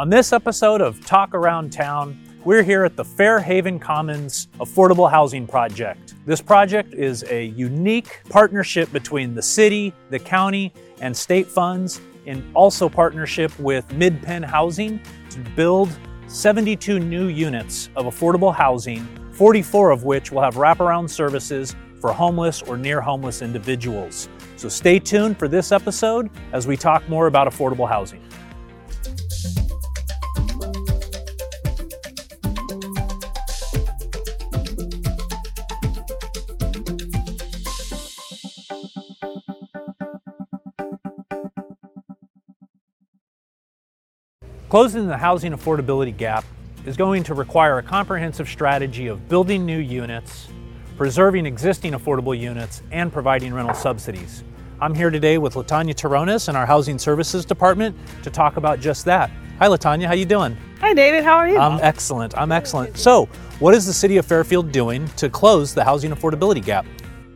On this episode of Talk Around Town, we're here at the Fairhaven Commons Affordable Housing Project. This project is a unique partnership between the city, the county, and state funds, and also partnership with MidPen Housing to build 72 new units of affordable housing, 44 of which will have wraparound services for homeless or near homeless individuals. So stay tuned for this episode as we talk more about affordable housing. Closing the housing affordability gap is going to require a comprehensive strategy of building new units, preserving existing affordable units, and providing rental subsidies. I'm here today with LaTanya Terrones in our Housing Services Department to talk about just that. Hi, LaTanya. How you doing? Hi, David. How are you? I'm excellent. I'm excellent. So, what is the City of Fairfield doing to close the housing affordability gap?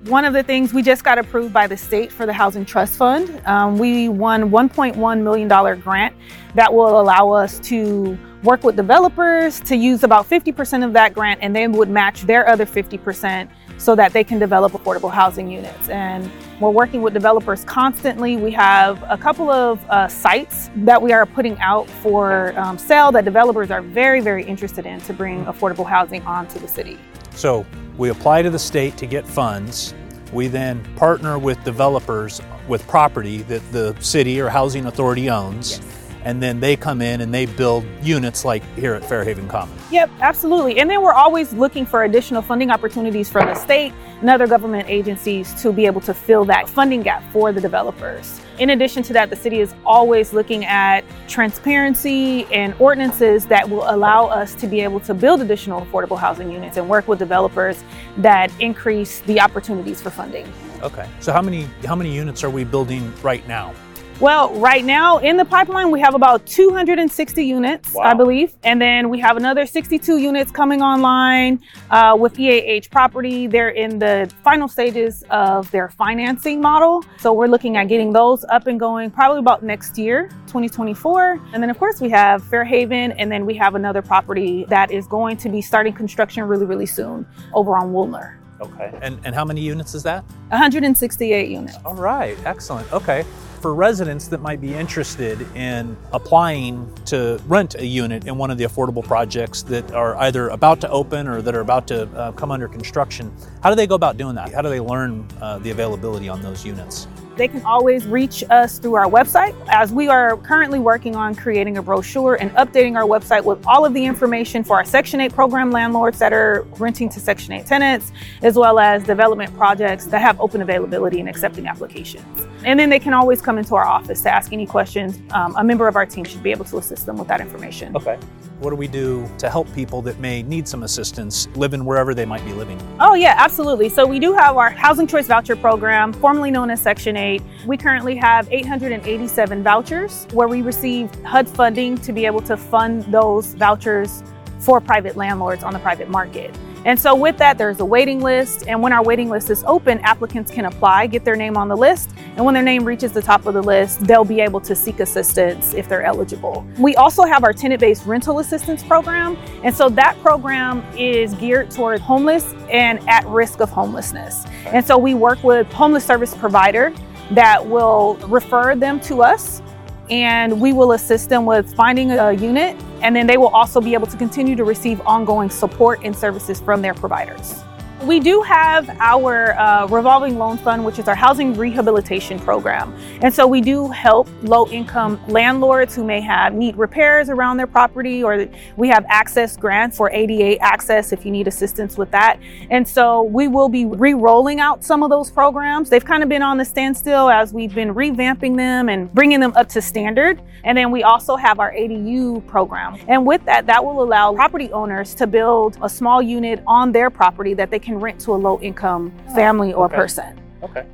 One of the things we just got approved by the state for the Housing Trust Fund. Um, we won $1.1 million grant that will allow us to work with developers to use about 50% of that grant and they would match their other 50% so that they can develop affordable housing units. And we're working with developers constantly. We have a couple of uh, sites that we are putting out for um, sale that developers are very, very interested in to bring affordable housing onto the city. So we apply to the state to get funds. We then partner with developers with property that the city or housing authority owns. Yes. And then they come in and they build units like here at Fairhaven Commons. Yep, absolutely. And then we're always looking for additional funding opportunities from the state and other government agencies to be able to fill that funding gap for the developers. In addition to that, the city is always looking at transparency and ordinances that will allow us to be able to build additional affordable housing units and work with developers that increase the opportunities for funding. Okay. So how many how many units are we building right now? Well, right now in the pipeline, we have about 260 units, Wow. I believe. And then we have another 62 units coming online uh, with EAH property. They're in the final stages of their financing model. So we're looking at getting those up and going probably about next year, 2024. And then, of course, we have Fairhaven. And then we have another property that is going to be starting construction really, really soon over on Woolner. Okay. And and how many units is that? 168 units. All right, excellent. Okay. For residents that might be interested in applying to rent a unit in one of the affordable projects that are either about to open or that are about to uh, come under construction, how do they go about doing that? How do they learn uh, the availability on those units? They can always reach us through our website as we are currently working on creating a brochure and updating our website with all of the information for our Section 8 program landlords that are renting to Section 8 tenants, as well as development projects that have open availability and accepting applications. And then they can always come into our office to ask any questions. Um, a member of our team should be able to assist them with that information. Okay. What do we do to help people that may need some assistance living wherever they might be living? Oh, yeah, absolutely. So we do have our Housing Choice Voucher Program, formerly known as Section 8. We currently have 887 vouchers where we receive HUD funding to be able to fund those vouchers for private landlords on the private market. And so, with that, there's a waiting list. And when our waiting list is open, applicants can apply, get their name on the list. And when their name reaches the top of the list, they'll be able to seek assistance if they're eligible. We also have our tenant based rental assistance program. And so, that program is geared toward homeless and at risk of homelessness. And so, we work with homeless service provider that will refer them to us and we will assist them with finding a unit and then they will also be able to continue to receive ongoing support and services from their providers. We do have our uh, revolving loan fund, which is our housing rehabilitation program. And so we do help low income landlords who may have need repairs around their property, or we have access grants for ADA access if you need assistance with that. And so we will be re rolling out some of those programs. They've kind of been on the standstill as we've been revamping them and bringing them up to standard. And then we also have our ADU program. And with that, that will allow property owners to build a small unit on their property that they can rent to a low income family or okay. person. Okay.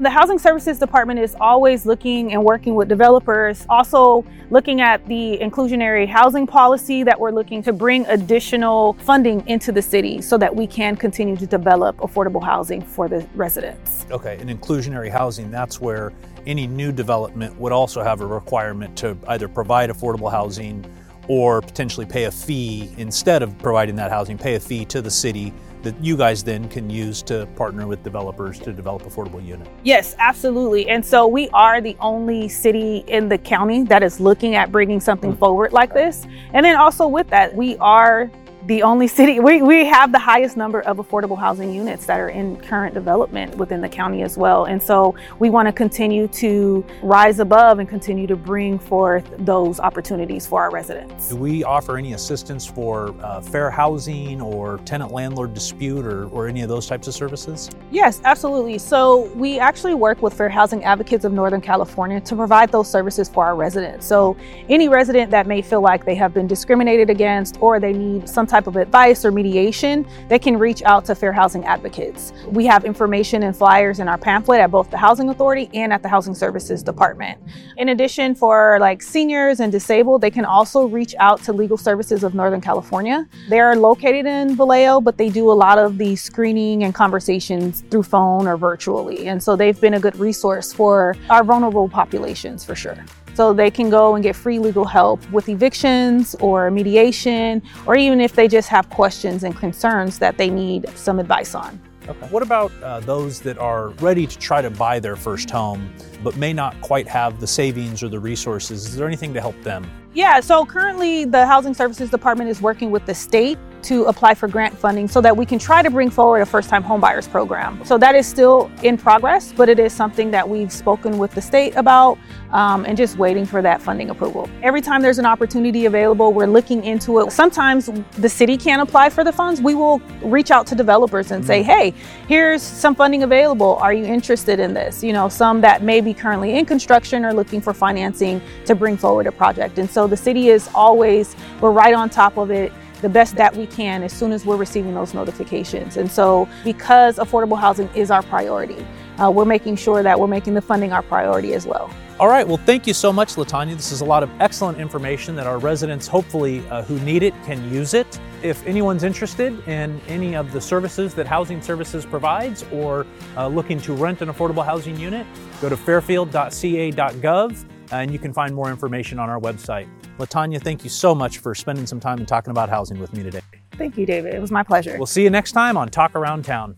The Housing Services Department is always looking and working with developers, also looking at the inclusionary housing policy that we're looking to bring additional funding into the city so that we can continue to develop affordable housing for the residents. Okay, and inclusionary housing, that's where any new development would also have a requirement to either provide affordable housing or potentially pay a fee instead of providing that housing, pay a fee to the city that you guys then can use to partner with developers to develop affordable units. Yes, absolutely. And so we are the only city in the county that is looking at bringing something mm. forward like this. And then also with that, we are the only city, we, we have the highest number of affordable housing units that are in current development within the county as well. And so we want to continue to rise above and continue to bring forth those opportunities for our residents. Do we offer any assistance for uh, fair housing or tenant landlord dispute or, or any of those types of services? Yes, absolutely. So we actually work with Fair Housing Advocates of Northern California to provide those services for our residents. So any resident that may feel like they have been discriminated against or they need some type type of advice or mediation, they can reach out to Fair Housing Advocates. We have information and flyers in our pamphlet at both the Housing Authority and at the Housing Services Department. In addition, for like seniors and disabled, they can also reach out to Legal Services of Northern California. They're located in Vallejo, but they do a lot of the screening and conversations through phone or virtually. And so they've been a good resource for our vulnerable populations for sure. So they can go and get free legal help with evictions or mediation, or even if they just have questions and concerns that they need some advice on. Okay. What about uh, those that are ready to try to buy their first home, but may not quite have the savings or the resources? Is there anything to help them? Yeah, so currently the Housing Services Department is working with the state to apply for grant funding so that we can try to bring forward a first time homebuyers program. So that is still in progress, but it is something that we've spoken with the state about um, and just waiting for that funding approval. Every time there's an opportunity available, we're looking into it. Sometimes the city can't apply for the funds. We will reach out to developers and say, mm-hmm. hey, here's some funding available. Are you interested in this? You know, some that may be currently in construction or looking for financing to bring forward a project. And so the city is always, we're right on top of it the best that we can as soon as we're receiving those notifications. And so, because affordable housing is our priority, uh, we're making sure that we're making the funding our priority as well. All right, well, thank you so much, LaTanya. This is a lot of excellent information that our residents, hopefully, uh, who need it, can use it. If anyone's interested in any of the services that Housing Services provides or uh, looking to rent an affordable housing unit, go to fairfield.ca.gov and you can find more information on our website. LaTanya, thank you so much for spending some time and talking about housing with me today. Thank you, David. It was my pleasure. We'll see you next time on Talk Around Town.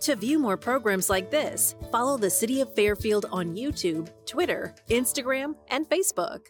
To view more programs like this, follow the City of Fairfield on YouTube, Twitter, Instagram, and Facebook.